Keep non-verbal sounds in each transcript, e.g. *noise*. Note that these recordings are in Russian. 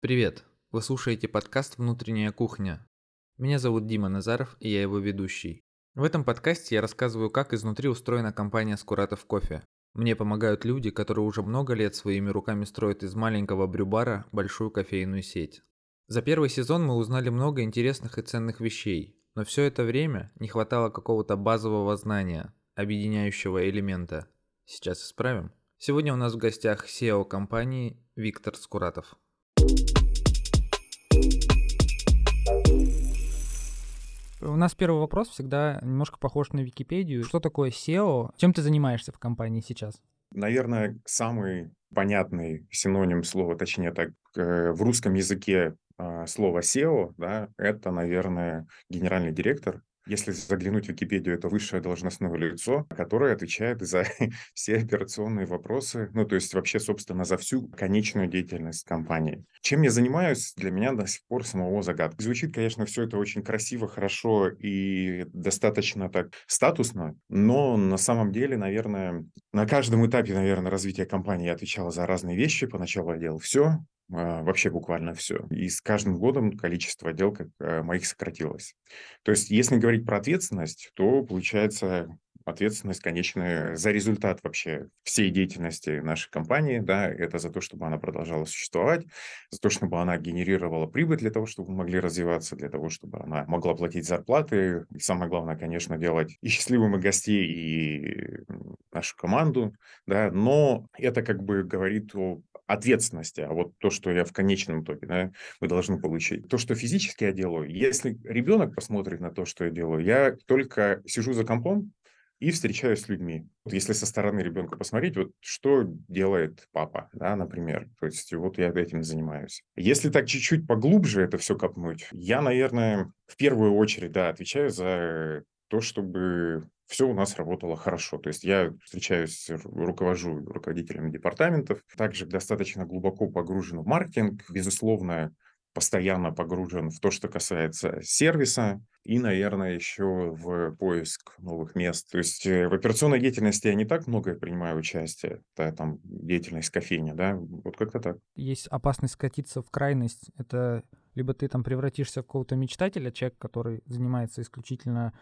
Привет! Вы слушаете подкаст «Внутренняя кухня». Меня зовут Дима Назаров, и я его ведущий. В этом подкасте я рассказываю, как изнутри устроена компания Скуратов Кофе. Мне помогают люди, которые уже много лет своими руками строят из маленького брюбара большую кофейную сеть. За первый сезон мы узнали много интересных и ценных вещей, но все это время не хватало какого-то базового знания, объединяющего элемента. Сейчас исправим. Сегодня у нас в гостях SEO компании Виктор Скуратов. У нас первый вопрос всегда немножко похож на Википедию. Что такое SEO? Чем ты занимаешься в компании сейчас? Наверное, самый понятный синоним слова, точнее так, э, в русском языке а, слово SEO, да, это, наверное, генеральный директор если заглянуть в Википедию, это высшее должностное лицо, которое отвечает за *laughs* все операционные вопросы, ну, то есть вообще, собственно, за всю конечную деятельность компании. Чем я занимаюсь, для меня до сих пор самого загадка. Звучит, конечно, все это очень красиво, хорошо и достаточно так статусно, но на самом деле, наверное, на каждом этапе, наверное, развития компании я отвечал за разные вещи. Поначалу я делал все, вообще буквально все. И с каждым годом количество дел как, э, моих сократилось. То есть, если говорить про ответственность, то получается ответственность конечная за результат вообще всей деятельности нашей компании, да, это за то, чтобы она продолжала существовать, за то, чтобы она генерировала прибыль для того, чтобы мы могли развиваться, для того, чтобы она могла платить зарплаты, и самое главное, конечно, делать *laughs* и счастливыми гостей, и нашу команду, да, но это как бы говорит о ответственности, а вот то, что я в конечном итоге, да, мы должны получить. То, что физически я делаю, если ребенок посмотрит на то, что я делаю, я только сижу за компом и встречаюсь с людьми. Вот если со стороны ребенка посмотреть, вот что делает папа, да, например. То есть вот я этим занимаюсь. Если так чуть-чуть поглубже это все копнуть, я, наверное, в первую очередь, да, отвечаю за то, чтобы все у нас работало хорошо. То есть я встречаюсь, руковожу руководителями департаментов, также достаточно глубоко погружен в маркетинг, безусловно, постоянно погружен в то, что касается сервиса и, наверное, еще в поиск новых мест. То есть э, в операционной деятельности я не так много принимаю участие, это там деятельность кофейни, да, вот как-то так. Есть опасность скатиться в крайность. Это либо ты там превратишься в какого-то мечтателя, человек, который занимается исключительно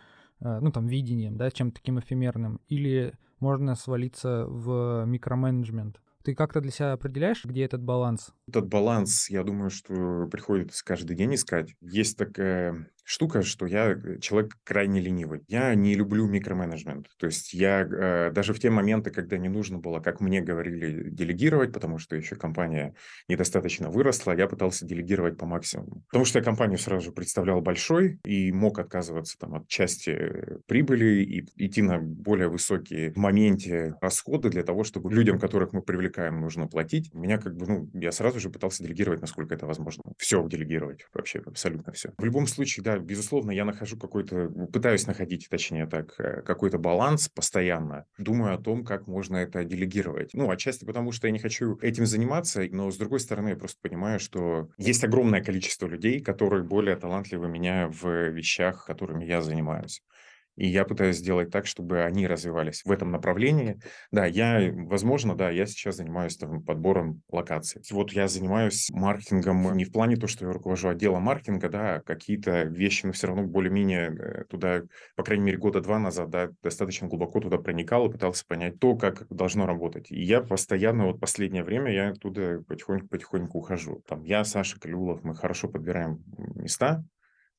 Э, ну, там, видением, да, чем таким эфемерным, или можно свалиться в микроменеджмент. Ты как-то для себя определяешь, где этот баланс? Этот баланс, я думаю, что приходится каждый день искать. Есть такая штука, что я э, человек крайне ленивый. Я не люблю микроменеджмент. То есть я э, даже в те моменты, когда не нужно было, как мне говорили, делегировать, потому что еще компания недостаточно выросла, я пытался делегировать по максимуму. Потому что я компанию сразу же представлял большой и мог отказываться там, от части прибыли и идти на более высокие в моменте расходы для того, чтобы людям, которых мы привлекаем, нужно платить. Меня как бы, ну, я сразу же пытался делегировать, насколько это возможно. Все делегировать вообще, абсолютно все. В любом случае, да, безусловно, я нахожу какой-то, пытаюсь находить, точнее так, э, какой-то баланс постоянно. Думаю о том, как можно это делегировать. Ну, отчасти потому, что я не хочу этим заниматься, но с другой стороны, я просто понимаю, что есть огромное количество людей, которые более талантливы меня в вещах, которыми я занимаюсь. И я пытаюсь сделать так, чтобы они развивались в этом направлении. Да, я, возможно, да, я сейчас занимаюсь там, подбором локаций. Вот я занимаюсь маркетингом не в плане то, что я руковожу отделом маркетинга, да, а какие-то вещи, но все равно более-менее э, туда, по крайней мере, года два назад, да, достаточно глубоко туда проникал и пытался понять то, как должно работать. И я постоянно, вот последнее время, я оттуда потихоньку-потихоньку ухожу. Там я, Саша Калюлов, мы хорошо подбираем места,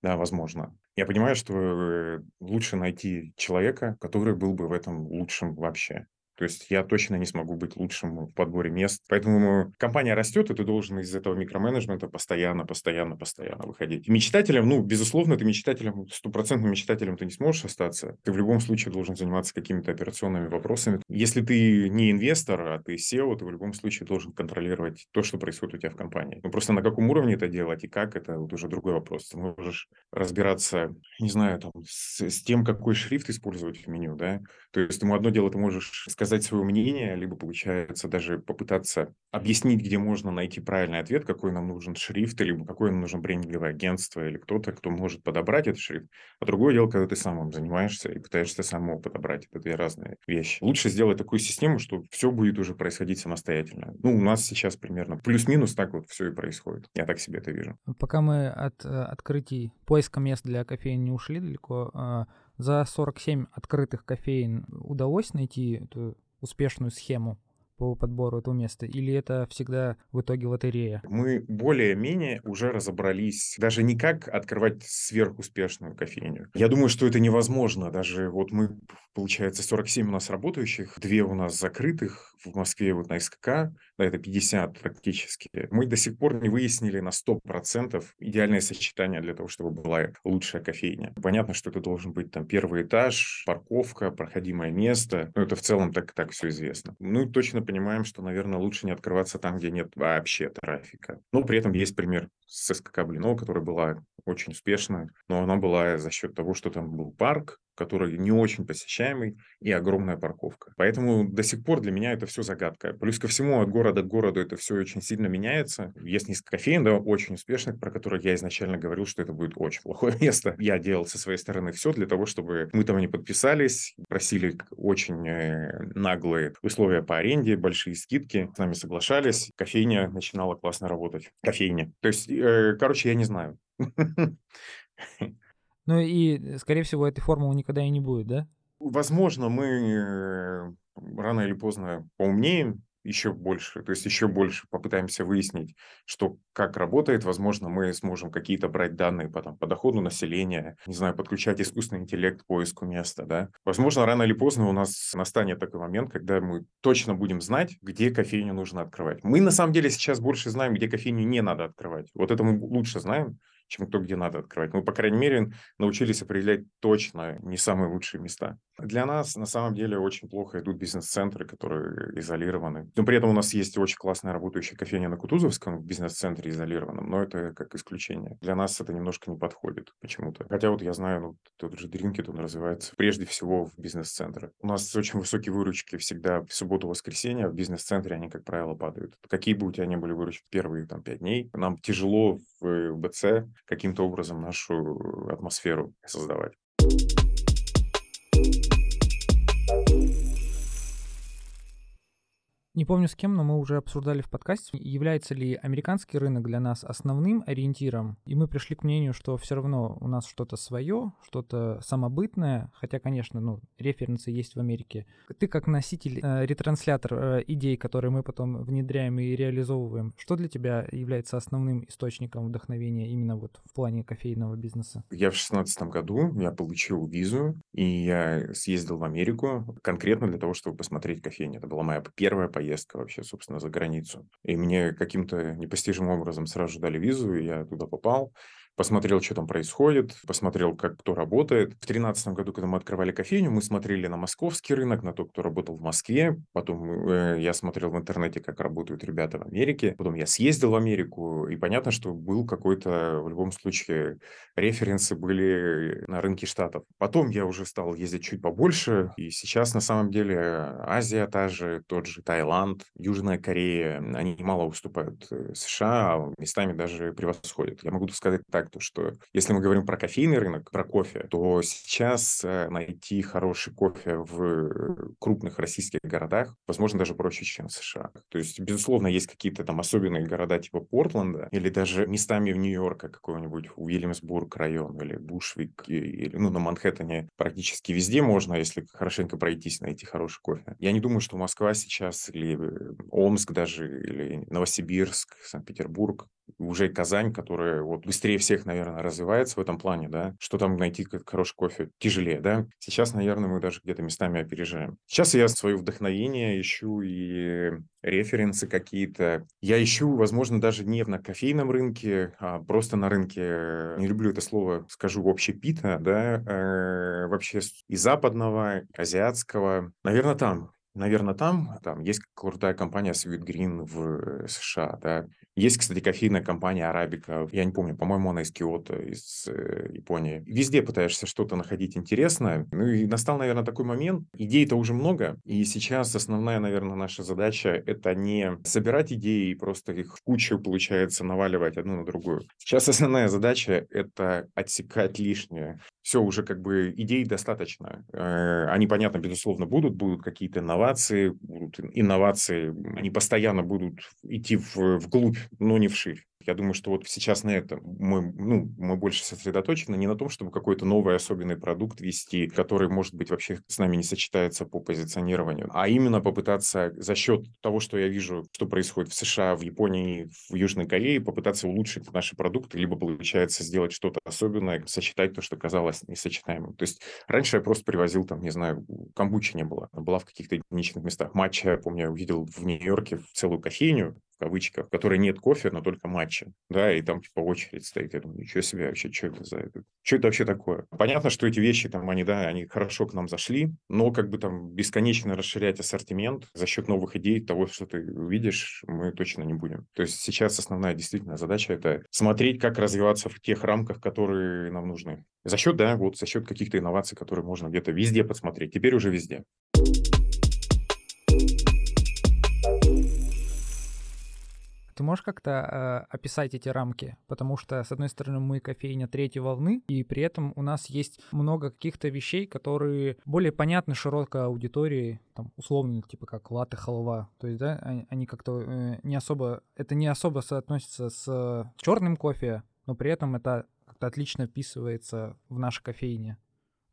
да, возможно. Я понимаю, что э, лучше найти человека, который был бы в этом лучшим вообще. То есть я точно не смогу быть лучшим в подборе мест. Поэтому компания растет, и ты должен из этого микроменеджмента постоянно, постоянно, постоянно выходить. Мечтателем, ну, безусловно, ты мечтателем, стопроцентным мечтателем ты не сможешь остаться. Ты в любом случае должен заниматься какими-то операционными вопросами. Если ты не инвестор, а ты SEO, ты в любом случае должен контролировать то, что происходит у тебя в компании. Ну, просто на каком уровне это делать и как, это вот уже другой вопрос. Ты можешь разбираться, не знаю, там, с, с тем, какой шрифт использовать в меню, да. То есть ему одно дело, ты можешь сказать, сказать свое мнение, либо, получается, даже попытаться объяснить, где можно найти правильный ответ, какой нам нужен шрифт, либо какое нам нужно брендинговое агентство, или кто-то, кто может подобрать этот шрифт. А другое дело, когда ты самым занимаешься и пытаешься самому подобрать. Это две разные вещи. Лучше сделать такую систему, что все будет уже происходить самостоятельно. Ну, у нас сейчас примерно плюс-минус так вот все и происходит. Я так себе это вижу. Пока мы от э, открытий поиска мест для кофеин не ушли далеко, э, за 47 открытых кофеин удалось найти эту успешную схему по подбору этого места? Или это всегда в итоге лотерея? Мы более-менее уже разобрались даже не как открывать сверхуспешную кофейню. Я думаю, что это невозможно. Даже вот мы, получается, 47 у нас работающих, две у нас закрытых в Москве вот на СКК, это 50 практически. Мы до сих пор не выяснили на 100% идеальное сочетание для того, чтобы была лучшая кофейня. Понятно, что это должен быть там первый этаж, парковка, проходимое место. Ну, это в целом так, так все известно. Ну, точно понимаем, что, наверное, лучше не открываться там, где нет вообще трафика. Но при этом есть пример с СКК Блино, которая была очень успешная, но она была за счет того, что там был парк, который не очень посещаемый, и огромная парковка. Поэтому до сих пор для меня это все загадка. Плюс ко всему, от города к городу это все очень сильно меняется. Есть несколько кофеин, да, очень успешных, про которые я изначально говорил, что это будет очень плохое *laughs* место. Я делал со своей стороны все для того, чтобы мы там не подписались, просили очень э, наглые условия по аренде, большие скидки, с нами соглашались, кофейня начинала классно работать. Кофейня. То есть, э, короче, я не знаю. Ну и, скорее всего, этой формулы никогда и не будет, да? Возможно, мы э, рано или поздно поумнеем еще больше, то есть еще больше попытаемся выяснить, что как работает. Возможно, мы сможем какие-то брать данные по, там, по доходу населения, не знаю, подключать искусственный интеллект к поиску места, да. Возможно, рано или поздно у нас настанет такой момент, когда мы точно будем знать, где кофейню нужно открывать. Мы на самом деле сейчас больше знаем, где кофейню не надо открывать. Вот это мы лучше знаем, чем кто где надо открывать. Мы, по крайней мере, научились определять точно не самые лучшие места. Для нас на самом деле очень плохо идут бизнес-центры, которые изолированы. Но при этом у нас есть очень классная работающая кофейня на Кутузовском в бизнес-центре изолированном, но это как исключение. Для нас это немножко не подходит почему-то. Хотя вот я знаю, ну, тот же Дринкет, он развивается прежде всего в бизнес-центре. У нас очень высокие выручки всегда в субботу-воскресенье, а в бизнес-центре они, как правило, падают. Какие бы у тебя ни были выручки первые там пять дней, нам тяжело в БЦ каким-то образом нашу атмосферу создавать. Не помню с кем, но мы уже обсуждали в подкасте, является ли американский рынок для нас основным ориентиром. И мы пришли к мнению, что все равно у нас что-то свое, что-то самобытное, хотя, конечно, ну, референсы есть в Америке. Ты как носитель, э, ретранслятор э, идей, которые мы потом внедряем и реализовываем, что для тебя является основным источником вдохновения именно вот в плане кофейного бизнеса? Я в шестнадцатом году, я получил визу, и я съездил в Америку конкретно для того, чтобы посмотреть кофейню. Это была моя первая поездка поездка вообще, собственно, за границу. И мне каким-то непостижимым образом сразу же дали визу, и я туда попал посмотрел, что там происходит, посмотрел, как кто работает. В 2013 году, когда мы открывали кофейню, мы смотрели на московский рынок, на то, кто работал в Москве. Потом э, я смотрел в интернете, как работают ребята в Америке. Потом я съездил в Америку, и понятно, что был какой-то, в любом случае, референсы были на рынке Штатов. Потом я уже стал ездить чуть побольше, и сейчас, на самом деле, Азия та же, тот же Таиланд, Южная Корея, они мало уступают э, США, а местами даже превосходят. Я могу сказать так, так, то что если мы говорим про кофейный рынок, про кофе, то сейчас э, найти хороший кофе в крупных российских городах, возможно, даже проще, чем в США. То есть, безусловно, есть какие-то там особенные города типа Портленда или даже местами в Нью-Йорке какой-нибудь Уильямсбург район или Бушвик, или, ну, на Манхэттене практически везде можно, если хорошенько пройтись, найти хороший кофе. Я не думаю, что Москва сейчас или Омск даже, или Новосибирск, Санкт-Петербург, уже Казань, которая вот быстрее всех, наверное, развивается в этом плане, да, что там найти хороший кофе тяжелее, да. Сейчас, наверное, мы даже где-то местами опережаем. Сейчас я свое вдохновение ищу и референсы какие-то. Я ищу, возможно, даже не на кофейном рынке, а просто на рынке, не люблю это слово, скажу, общепита, да, э, вообще и западного, и азиатского. Наверное, там наверное, там, там есть крутая компания Sweet Green в э, США, да. Есть, кстати, кофейная компания Arabica, я не помню, по-моему, она из Киото, из э, Японии. Везде пытаешься что-то находить интересное. Ну и настал, наверное, такой момент, идей-то уже много, и сейчас основная, наверное, наша задача — это не собирать идеи и просто их в кучу, получается, наваливать одну на другую. Сейчас основная задача — это отсекать лишнее. Все, уже как бы идей достаточно. Э, они, понятно, безусловно, будут, будут какие-то инновации, будут инновации, они постоянно будут идти в, вглубь, но не вширь. Я думаю, что вот сейчас на этом мы, ну, мы больше сосредоточены не на том, чтобы какой-то новый особенный продукт вести, который, может быть, вообще с нами не сочетается по позиционированию, а именно попытаться за счет того, что я вижу, что происходит в США, в Японии, в Южной Корее, попытаться улучшить наши продукты, либо получается сделать что-то особенное, сочетать то, что казалось несочетаемым. То есть раньше я просто привозил, там, не знаю, камбучи не было, была в каких-то единичных местах. Матча, я помню, я увидел в Нью-Йорке целую кофейню, в кавычках, в которой нет кофе, но только матча, да, и там типа очередь стоит. Я думаю, ничего себе вообще, что это за это? Что это вообще такое? Понятно, что эти вещи там, они, да, они хорошо к нам зашли, но как бы там бесконечно расширять ассортимент за счет новых идей, того, что ты увидишь, мы точно не будем. То есть сейчас основная действительно задача это смотреть, как развиваться в тех рамках, которые нам нужны. За счет, да, вот за счет каких-то инноваций, которые можно где-то везде посмотреть. Теперь уже везде. Ты можешь как-то э, описать эти рамки? Потому что, с одной стороны, мы кофейня третьей волны, и при этом у нас есть много каких-то вещей, которые более понятны широкой аудитории, там, условно, типа как латы халва. То есть, да, они, они как-то э, не особо, это не особо соотносится с черным кофе, но при этом это как-то отлично вписывается в наши кофейни.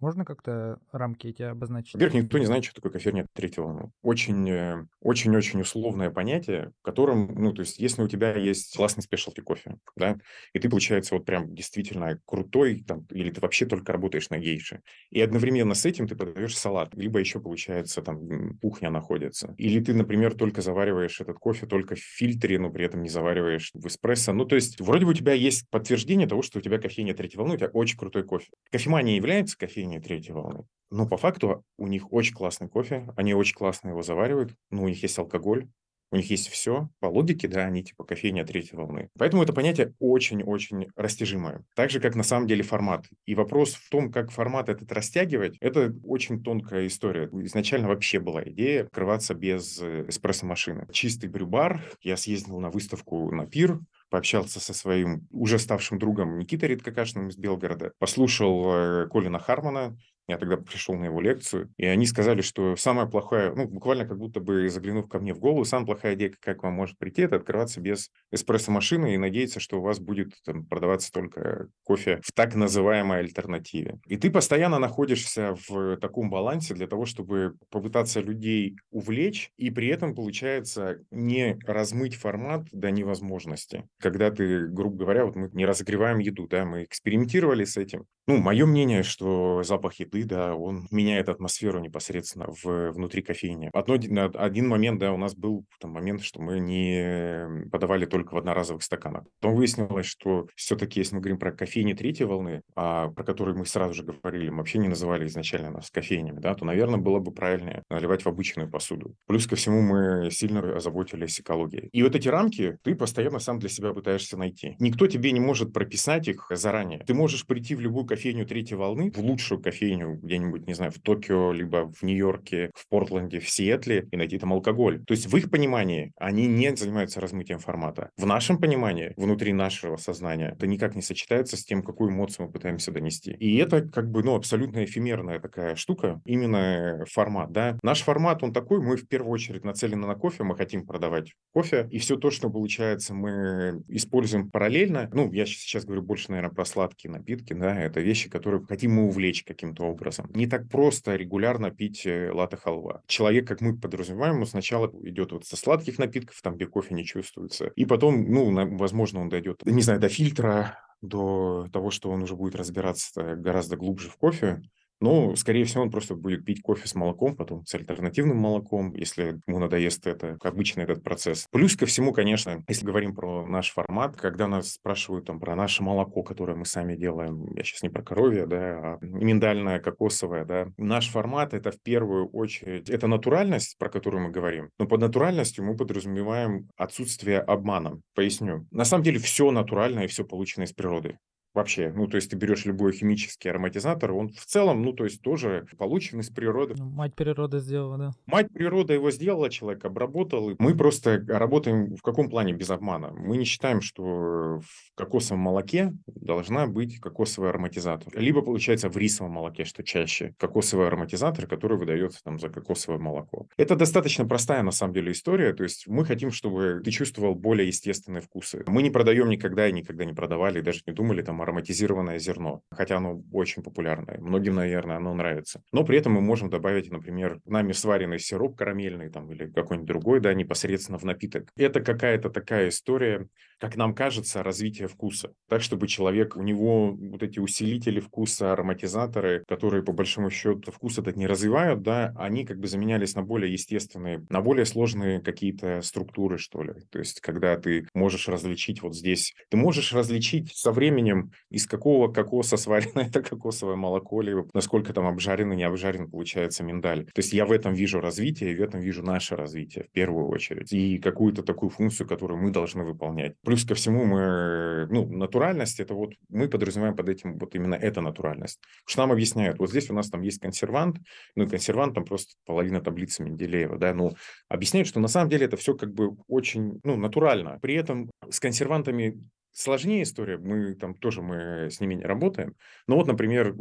Можно как-то рамки эти обозначить? Во-первых, никто не знает, что такое кофейня третьего волны. Очень, э, очень-очень условное понятие, в котором, ну, то есть, если у тебя есть классный спешлти кофе, да, и ты, получается, вот прям действительно крутой, там, или ты вообще только работаешь на гейше, и одновременно с этим ты подаешь салат, либо еще, получается, там, кухня находится. Или ты, например, только завариваешь этот кофе только в фильтре, но при этом не завариваешь в эспрессо. Ну, то есть, вроде бы у тебя есть подтверждение того, что у тебя кофейня третьей волны, у тебя очень крутой кофе. Кофемания является кофейней поколения третьей волны. Но по факту у них очень классный кофе, они очень классно его заваривают, но у них есть алкоголь, у них есть все. По логике, да, они типа кофейня третьей волны. Поэтому это понятие очень-очень растяжимое. Так же, как на самом деле формат. И вопрос в том, как формат этот растягивать, это очень тонкая история. Изначально вообще была идея открываться без э, эспрессо-машины. Чистый брюбар. Я съездил на выставку на пир, пообщался со своим уже ставшим другом Никитой Редкокашиным из Белгорода, послушал э, Колина Хармона, я тогда пришел на его лекцию, и они сказали, что самая плохая, ну, буквально как будто бы заглянув ко мне в голову, самая плохая идея, как вам может прийти, это открываться без эспрессо-машины и надеяться, что у вас будет там, продаваться только кофе в так называемой альтернативе. И ты постоянно находишься в таком балансе для того, чтобы попытаться людей увлечь, и при этом, получается, не размыть формат до невозможности. Когда ты, грубо говоря, вот мы не разогреваем еду, да, мы экспериментировали с этим. Ну, мое мнение, что запах еды да, он меняет атмосферу непосредственно в, внутри кофейни. Одно, один момент, да, у нас был там момент, что мы не подавали только в одноразовых стаканах. Потом выяснилось, что все-таки, если мы говорим про кофейни третьей волны, а, про которые мы сразу же говорили, мы вообще не называли изначально нас кофейнями, да, то, наверное, было бы правильнее наливать в обычную посуду. Плюс ко всему мы сильно озаботились экологией. И вот эти рамки ты постоянно сам для себя пытаешься найти. Никто тебе не может прописать их заранее. Ты можешь прийти в любую кофейню третьей волны, в лучшую кофейню кофейню где-нибудь, не знаю, в Токио, либо в Нью-Йорке, в Портленде, в Сиэтле и найти там алкоголь. То есть в их понимании они не занимаются размытием формата. В нашем понимании, внутри нашего сознания, это никак не сочетается с тем, какую эмоцию мы пытаемся донести. И это как бы, ну, абсолютно эфемерная такая штука, именно формат, да. Наш формат, он такой, мы в первую очередь нацелены на кофе, мы хотим продавать кофе, и все то, что получается, мы используем параллельно. Ну, я сейчас говорю больше, наверное, про сладкие напитки, да, это вещи, которые хотим мы увлечь каким-то образом. Не так просто регулярно пить э, латте халва. Человек, как мы подразумеваем, он сначала идет вот со сладких напитков, там, где кофе не чувствуется, и потом, ну, возможно, он дойдет, не знаю, до фильтра, до того, что он уже будет разбираться гораздо глубже в кофе, Но, скорее всего, он просто будет пить кофе с молоком, потом с альтернативным молоком, если ему надоест это, обычно этот процесс. Плюс ко всему, конечно, если говорим про наш формат, когда нас спрашивают там про наше молоко, которое мы сами делаем, я сейчас не про коровье, да, а миндальное, кокосовое, да. Наш формат – это в первую очередь, это натуральность, про которую мы говорим. Но под натуральностью мы подразумеваем отсутствие обмана. Поясню. На самом деле все натуральное и все получено из природы вообще. Ну, то есть ты берешь любой химический ароматизатор, он в целом, ну, то есть тоже получен из природы. Ну, мать природа сделала, да. Мать природа его сделала, человек обработал. И мы просто работаем в каком плане без обмана? Мы не считаем, что в кокосовом молоке должна быть кокосовый ароматизатор. Либо, получается, в рисовом молоке, что чаще, кокосовый ароматизатор, который выдается там за кокосовое молоко. Это достаточно простая, на самом деле, история. То есть мы хотим, чтобы ты чувствовал более естественные вкусы. Мы не продаем никогда и никогда не продавали, даже не думали там ароматизированное зерно, хотя оно очень популярное. Многим, наверное, оно нравится. Но при этом мы можем добавить, например, нами сваренный сироп карамельный там, или какой-нибудь другой, да, непосредственно в напиток. Это какая-то такая история, как нам кажется, развития вкуса. Так, чтобы человек, у него вот эти усилители вкуса, ароматизаторы, которые по большому счету вкус этот не развивают, да, они как бы заменялись на более естественные, на более сложные какие-то структуры, что ли. То есть, когда ты можешь различить вот здесь, ты можешь различить со временем из какого кокоса сварено это кокосовое молоко, либо насколько там обжарено, не обжарен получается миндаль. То есть я в этом вижу развитие, и в этом вижу наше развитие в первую очередь. И какую-то такую функцию, которую мы должны выполнять. Плюс ко всему мы, ну, натуральность, это вот мы подразумеваем под этим вот именно эта натуральность. Потому что нам объясняют, вот здесь у нас там есть консервант, ну, консервант там просто половина таблицы Менделеева, да, ну, объясняют, что на самом деле это все как бы очень, ну, натурально. При этом с консервантами сложнее история, мы там тоже мы с ними не работаем. Но вот, например,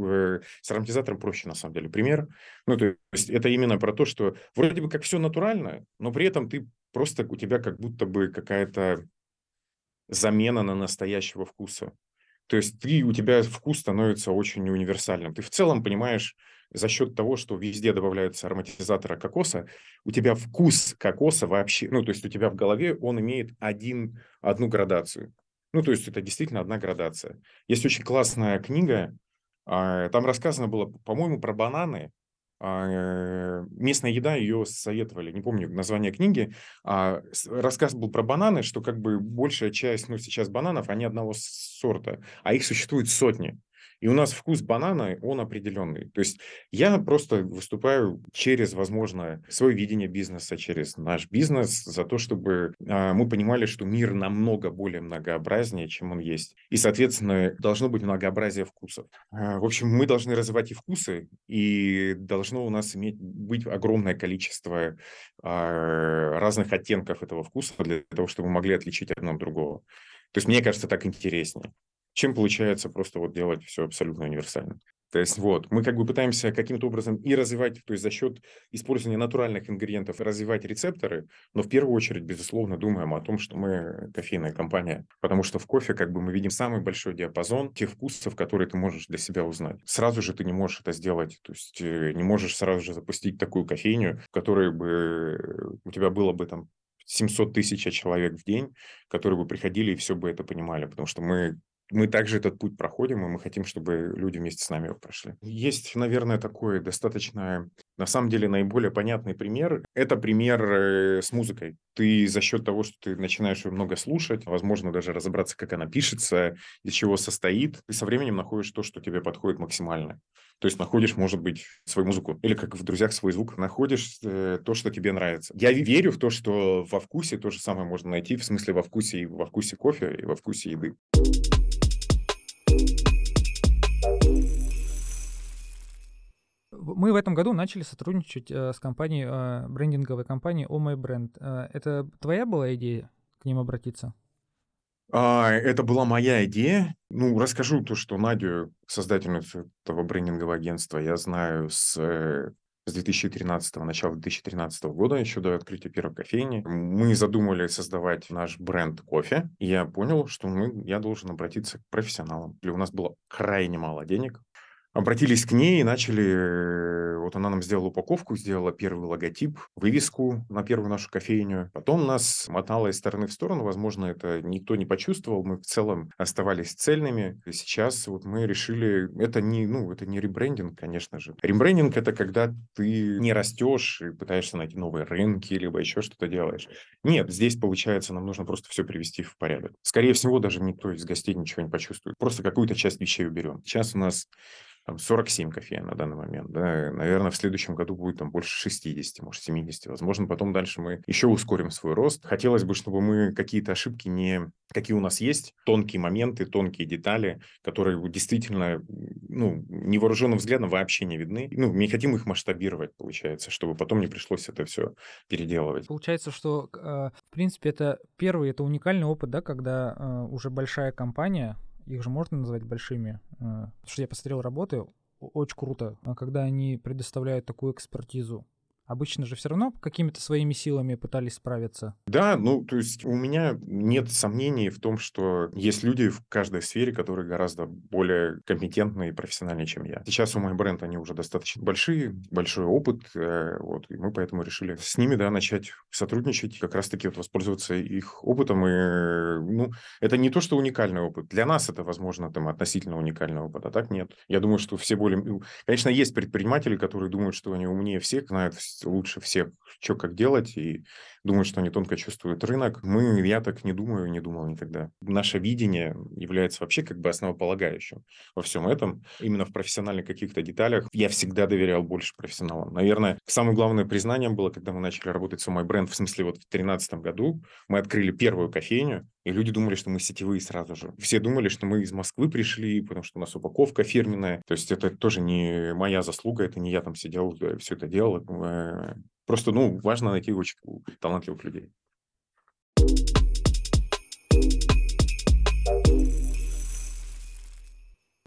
с ароматизатором проще на самом деле пример. Ну, то есть это именно про то, что вроде бы как все натурально, но при этом ты просто, у тебя как будто бы какая-то замена на настоящего вкуса. То есть ты, у тебя вкус становится очень универсальным. Ты в целом понимаешь, за счет того, что везде добавляются ароматизаторы кокоса, у тебя вкус кокоса вообще, ну, то есть у тебя в голове он имеет один, одну градацию. Ну, то есть это действительно одна градация. Есть очень классная книга, а, там рассказано было, по-моему, про бананы. А, местная еда ее советовали, не помню название книги. А, рассказ был про бананы, что как бы большая часть, ну, сейчас бананов, они одного сорта, а их существует сотни. И у нас вкус банана, он определенный. То есть я просто выступаю через, возможно, свое видение бизнеса, через наш бизнес, за то, чтобы э, мы понимали, что мир намного более многообразнее, чем он есть. И, соответственно, должно быть многообразие вкусов. Э, в общем, мы должны развивать и вкусы, и должно у нас иметь быть огромное количество э, разных оттенков этого вкуса для того, чтобы мы могли отличить одно от другого. То есть мне кажется, так интереснее чем получается просто вот делать все абсолютно универсально. То есть вот, мы как бы пытаемся каким-то образом и развивать, то есть за счет использования натуральных ингредиентов развивать рецепторы, но в первую очередь, безусловно, думаем о том, что мы кофейная компания, потому что в кофе как бы мы видим самый большой диапазон тех вкусов, которые ты можешь для себя узнать. Сразу же ты не можешь это сделать, то есть э, не можешь сразу же запустить такую кофейню, в которой бы у тебя было бы там 700 тысяч человек в день, которые бы приходили и все бы это понимали, потому что мы мы также этот путь проходим, и мы хотим, чтобы люди вместе с нами его прошли. Есть, наверное, такой достаточно, на самом деле, наиболее понятный пример. Это пример э, с музыкой. Ты за счет того, что ты начинаешь ее много слушать, возможно, даже разобраться, как она пишется, из чего состоит, ты со временем находишь то, что тебе подходит максимально. То есть находишь, может быть, свою музыку. Или как в «Друзьях» свой звук. Находишь э, то, что тебе нравится. Я верю в то, что во вкусе то же самое можно найти. В смысле во вкусе и во вкусе кофе, и во вкусе еды. Мы в этом году начали сотрудничать э, с компанией, э, брендинговой компанией Oh My Brand. Э, это твоя была идея к ним обратиться? А, это была моя идея. Ну, расскажу то, что Надю, создательницу этого брендингового агентства, я знаю с, с 2013 начала 2013 года, еще до открытия первой кофейни. Мы задумали создавать наш бренд кофе, и я понял, что мы, я должен обратиться к профессионалам. И у нас было крайне мало денег, обратились к ней и начали... э, Вот она нам сделала упаковку, сделала первый логотип, вывеску на первую нашу кофейню. Потом нас мотало из стороны в сторону. Возможно, это никто не почувствовал. Мы в целом оставались цельными. И сейчас вот мы решили... Это не, ну, это не ребрендинг, конечно же. Ребрендинг — это когда ты не растешь и пытаешься найти новые рынки, либо еще что-то делаешь. Нет, здесь, получается, нам нужно просто все привести в порядок. Скорее всего, даже никто из гостей ничего не почувствует. Просто какую-то часть вещей уберем. Сейчас у нас там 47 кофеин на данный момент, да, наверное, в следующем году будет там больше 60, может, 70, возможно, потом дальше мы еще ускорим свой рост. Хотелось бы, чтобы мы какие-то ошибки не, какие у нас есть, тонкие моменты, тонкие детали, которые действительно, ну, невооруженным взглядом вообще не видны, ну, не хотим их масштабировать, получается, чтобы потом не пришлось это все переделывать. Получается, что, э, в принципе, это первый, это уникальный опыт, да, когда э, уже большая компания, их же можно назвать большими, э, потому что я посмотрел работы, очень круто, а когда они предоставляют такую экспертизу. Обычно же все равно какими-то своими силами пытались справиться. Да, ну, то есть у меня нет сомнений в том, что есть люди в каждой сфере, которые гораздо более компетентные и профессиональные, чем я. Сейчас у моих бренд они уже достаточно большие, большой опыт, э, вот, и мы поэтому решили с ними, да, начать сотрудничать, как раз-таки вот воспользоваться их опытом, и, ну, это не то, что уникальный опыт. Для нас это, возможно, там, относительно уникальный опыт, а так нет. Я думаю, что все более... Конечно, есть предприниматели, которые думают, что они умнее всех, знают лучше всех, что как делать, и думают, что они тонко чувствуют рынок. Мы, я так не думаю, не думал никогда. Наше видение является вообще как бы основополагающим во всем этом. Именно в профессиональных каких-то деталях я всегда доверял больше профессионалам. Наверное, самое главное признание было, когда мы начали работать с My Brand, в смысле вот в 2013 году, мы открыли первую кофейню, и люди думали, что мы сетевые сразу же. Все думали, что мы из Москвы пришли, потому что у нас упаковка фирменная. То есть это тоже не моя заслуга, это не я там сидел, все это делал. Просто, ну, важно найти очень талантливых людей.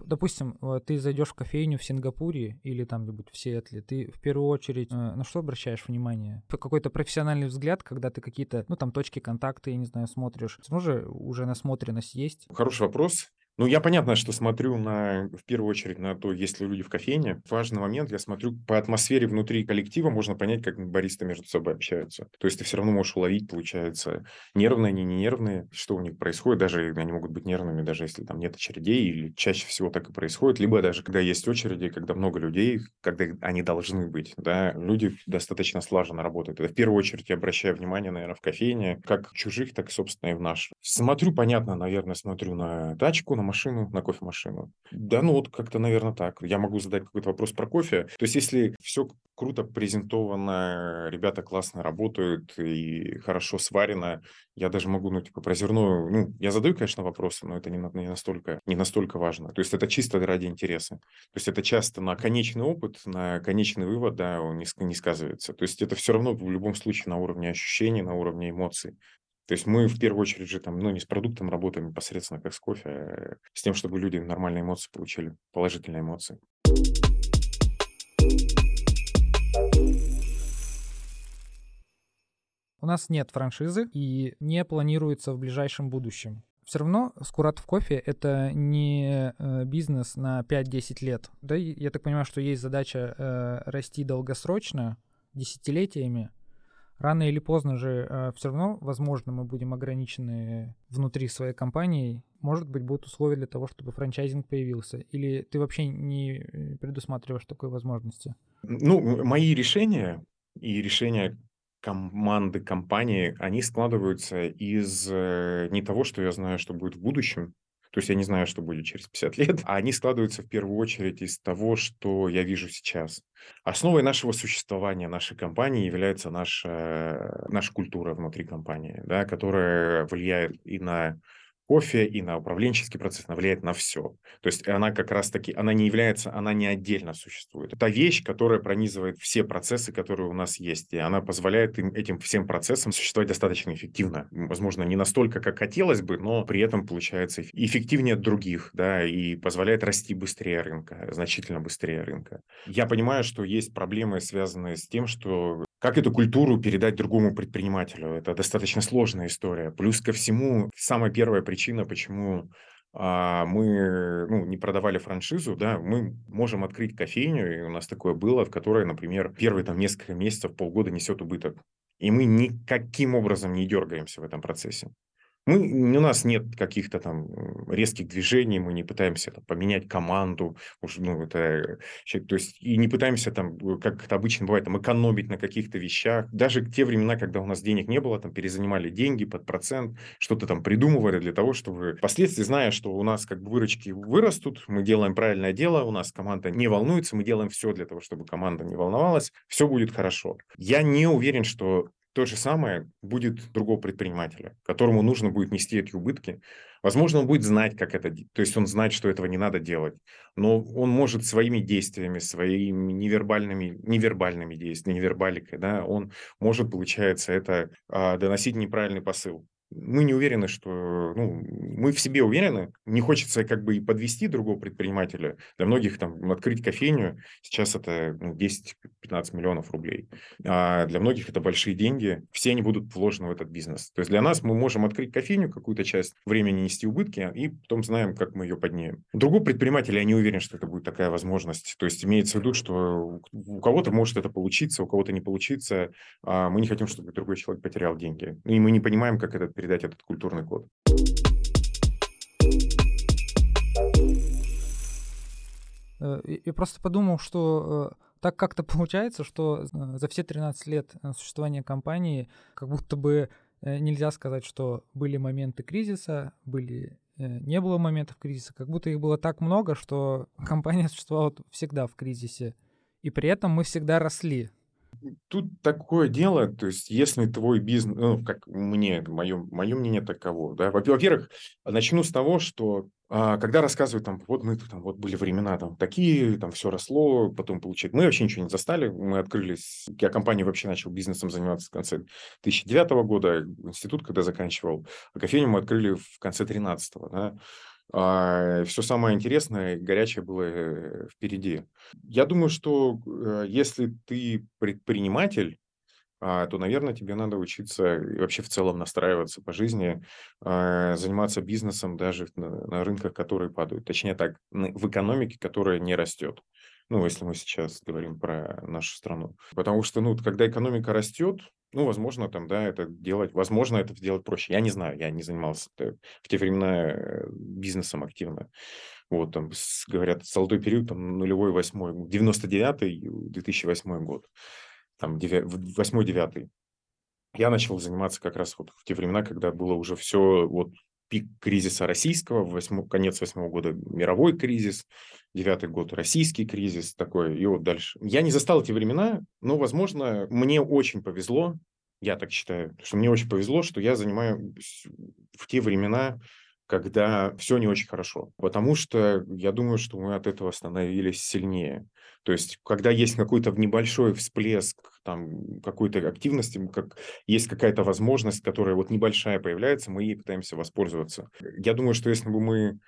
Допустим, э, ты зайдешь в кофейню в Сингапуре или там где-нибудь в Сиэтле, ты в первую очередь э, на что обращаешь внимание? Какой-то профессиональный взгляд, когда ты какие-то, ну там точки контакта, я не знаю, смотришь. Равно же уже насмотренность есть. Хороший вопрос. Ну, я понятно, что смотрю на, в первую очередь на то, есть ли люди в кофейне. Важный момент, я смотрю по атмосфере внутри коллектива, можно понять, как баристы между собой общаются. То есть ты все равно можешь уловить, получается, нервные они, не нервные, что у них происходит, даже они могут быть нервными, даже если там нет очередей, или чаще всего так и происходит, либо даже когда есть очереди, когда много людей, когда они должны быть, да, люди достаточно слаженно работают. Это в первую очередь я обращаю внимание, наверное, в кофейне, как чужих, так, собственно, и в наш. Смотрю, понятно, наверное, смотрю на тачку, на машину, на кофемашину. Да, ну вот как-то, наверное, так. Я могу задать какой-то вопрос про кофе. То есть если все круто презентовано, ребята классно работают и хорошо сварено, я даже могу, ну, типа, про зерно, ну, я задаю, конечно, вопросы, но это не, не настолько, не настолько важно. То есть это чисто ради интереса. То есть это часто на конечный опыт, на конечный вывод, да, он не, не сказывается. То есть это все равно в любом случае на уровне ощущений, на уровне эмоций. То есть мы в первую очередь же там, ну, не с продуктом работаем непосредственно как с кофе, а с тем, чтобы люди нормальные эмоции получили, положительные эмоции. У нас нет франшизы и не планируется в ближайшем будущем. Все равно Скуратов кофе — это не э, бизнес на 5-10 лет. Да, я так понимаю, что есть задача э, расти долгосрочно, десятилетиями. Рано или поздно же все равно, возможно, мы будем ограничены внутри своей компании. Может быть, будут условия для того, чтобы франчайзинг появился. Или ты вообще не э, предусматриваешь такой возможности? Ну, мои решения и решения команды, компании, они складываются из э, не того, что я знаю, что будет в будущем, то есть я не знаю, что будет через 50 *laughs* лет, а они складываются в первую очередь из того, что я вижу сейчас. Основой нашего существования, нашей компании является наша, наша культура внутри компании, да, которая влияет и на кофе, и на управленческий процесс, она влияет на все. То есть она как раз-таки, она не является, она не отдельно существует. Это вещь, которая пронизывает все процессы, которые у нас есть, и она позволяет им, этим всем процессам существовать достаточно эффективно. Возможно, не настолько, как хотелось бы, но при этом получается эф- эффективнее других, да, и позволяет расти быстрее рынка, значительно быстрее рынка. Я понимаю, что есть проблемы, связанные с тем, что как эту культуру передать другому предпринимателю? Это достаточно сложная история. Плюс ко всему, самая первая причина, почему а мы ну, не продавали франшизу, да, мы можем открыть кофейню, и у нас такое было, в которой, например, первые там несколько месяцев, полгода несет убыток. И мы никаким образом не дергаемся в этом процессе. Мы, у нас нет каких-то там резких движений, мы не пытаемся там, поменять команду, уж, ну, это, то есть и не пытаемся там, как это обычно бывает, там, экономить на каких-то вещах. Даже те времена, когда у нас денег не было, там перезанимали деньги под процент, что-то там придумывали для того, чтобы впоследствии, зная, что у нас как бы выручки вырастут, мы делаем правильное дело, у нас команда не волнуется, мы делаем все для того, чтобы команда не волновалась, все будет хорошо. Я не уверен, что то же самое будет другого предпринимателя, которому нужно будет нести эти убытки. Возможно, он будет знать, как это, то есть он знает, что этого не надо делать, но он может своими действиями, своими невербальными, невербальными действиями, невербаликой, да, он может, получается, это а, доносить неправильный посыл мы не уверены, что... Ну, мы в себе уверены. Не хочется как бы и подвести другого предпринимателя. Для многих там открыть кофейню сейчас это ну, 10-15 миллионов рублей. А для многих это большие деньги. Все они будут вложены в этот бизнес. То есть для нас мы можем открыть кофейню, какую-то часть времени нести убытки, и потом знаем, как мы ее поднимем. Другого предпринимателя я не уверен, что это будет такая возможность. То есть имеется в виду, что у кого-то может это получиться, у кого-то не получится. А мы не хотим, чтобы другой человек потерял деньги. И мы не понимаем, как этот передать этот культурный код. Э, я просто подумал, что э, так как-то получается, что э, за все 13 лет существования компании как будто бы нельзя сказать, что были моменты кризиса, были не было моментов кризиса, как будто их было так много, что *laughs* компания существовала всегда в кризисе. И при этом мы всегда росли тут такое дело, то есть если твой бизнес, ну, как мне, мое, мое мнение таково, да, во-первых, начну с того, что а, когда рассказывают там, вот мы там, вот были времена там такие, там все росло, потом получить, мы вообще ничего не застали, мы открылись, я компания вообще начал бизнесом заниматься в конце 2009 года, институт когда заканчивал, а кофейню мы открыли в конце 2013, да, все самое интересное, горячее было э, впереди. Я думаю, что э, если ты предприниматель, а, то, наверное, тебе надо учиться и вообще в целом настраиваться по жизни, а, заниматься бизнесом даже на рынках, которые падают. Точнее так, в экономике, которая не растет. Ну, если мы сейчас говорим про нашу страну. Потому что, ну, когда экономика растет, ну, возможно, там, да, это делать, возможно, это сделать проще. Я не знаю, я не занимался в те времена э, бизнесом активно. Вот, там, говорят, золотой период, там, нулевой, восьмой, 99-й, 2008 год, там, 8-9. Я начал заниматься как раз вот в те времена, когда было уже все вот пик кризиса российского, восьму, конец восьмого года мировой кризис, девятый год российский кризис такой, и вот дальше. Я не застал эти времена, но, возможно, мне очень повезло, я так считаю, что мне очень повезло, что я занимаю в те времена когда все не очень хорошо. Потому что я думаю, что мы от этого становились сильнее. То есть, когда есть какой-то небольшой всплеск там, какой-то активности, как есть какая-то возможность, которая вот небольшая появляется, мы ей пытаемся воспользоваться. Я думаю, что если бы мы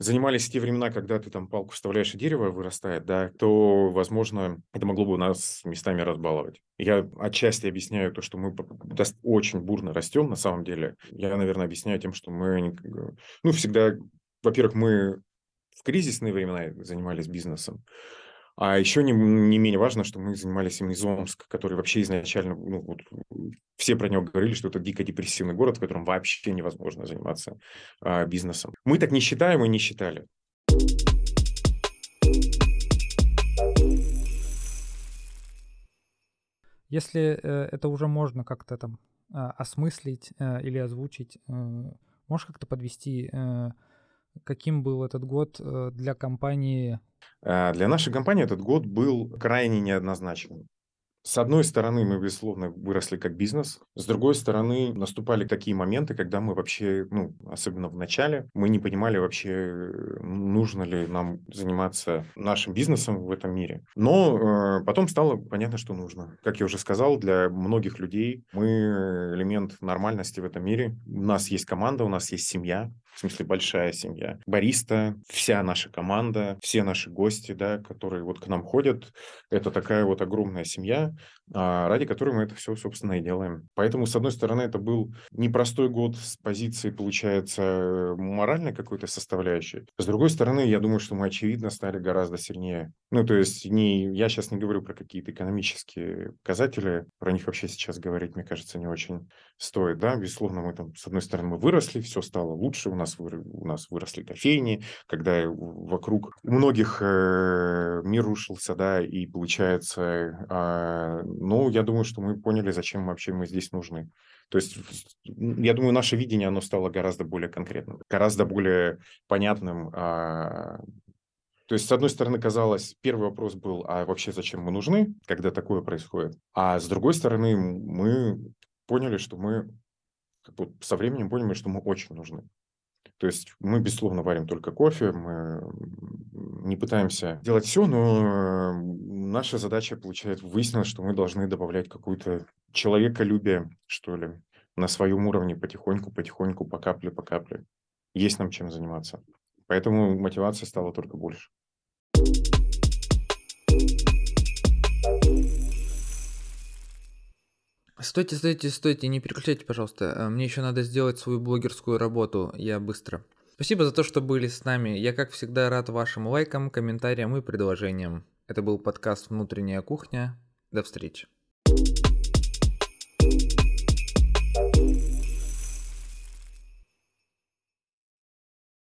занимались в те времена, когда ты там палку вставляешь и дерево вырастает, да, то, возможно, это могло бы нас местами разбаловать. Я отчасти объясняю то, что мы очень бурно растем на самом деле. Я, наверное, объясняю тем, что мы, ну, всегда, во-первых, мы в кризисные времена занимались бизнесом, а еще не, не менее важно, что мы занимались именно из Омска, который вообще изначально, ну, вот, все про него говорили, что это дико депрессивный город, в котором вообще невозможно заниматься а, бизнесом. Мы так не считаем и не считали. Если э, это уже можно как-то там э, осмыслить э, или озвучить, э, можешь как-то подвести, э, каким был этот год э, для компании Э, для нашей компании этот год был крайне неоднозначным. С одной стороны, мы, безусловно, выросли как бизнес. С другой стороны, наступали такие моменты, когда мы вообще, ну, особенно в начале, мы не понимали вообще, нужно ли нам заниматься нашим бизнесом в этом мире. Но э, потом стало понятно, что нужно. Как я уже сказал, для многих людей мы элемент нормальности в этом мире. У нас есть команда, у нас есть семья, в смысле большая семья. Бариста, вся наша команда, все наши гости, да, которые вот к нам ходят, это такая вот огромная семья, ради которой мы это все, собственно, и делаем. Поэтому, с одной стороны, это был непростой год с позиции, получается, моральной какой-то составляющей. С другой стороны, я думаю, что мы, очевидно, стали гораздо сильнее. Ну, то есть, не, я сейчас не говорю про какие-то экономические показатели, про них вообще сейчас говорить, мне кажется, не очень стоит, да, безусловно, мы там, с одной стороны, мы выросли, все стало лучше, у нас, выр... у нас выросли кофейни, когда вокруг многих э, мир рушился, да, и получается, э, ну, я думаю, что мы поняли, зачем вообще мы здесь нужны. То есть, я думаю, наше видение, оно стало гораздо более конкретным, гораздо более понятным, э, то есть, с одной стороны, казалось, первый вопрос был, а вообще зачем мы нужны, когда такое происходит? А с другой стороны, мы поняли, что мы вот со временем поняли, что мы очень нужны. То есть мы, безусловно, варим только кофе, мы не пытаемся делать все, но наша задача, получается, выяснилось, что мы должны добавлять какую-то человеколюбие, что ли, на своем уровне потихоньку, потихоньку, по капле, по капле. Есть нам чем заниматься. Поэтому мотивация стала только больше. Стойте, стойте, стойте, не переключайте, пожалуйста. Э, мне еще надо сделать свою блогерскую работу. Я быстро. Спасибо за то, что были с нами. Я, как всегда, рад вашим лайкам, комментариям и предложениям. Это был подкаст «Внутренняя кухня». До встречи.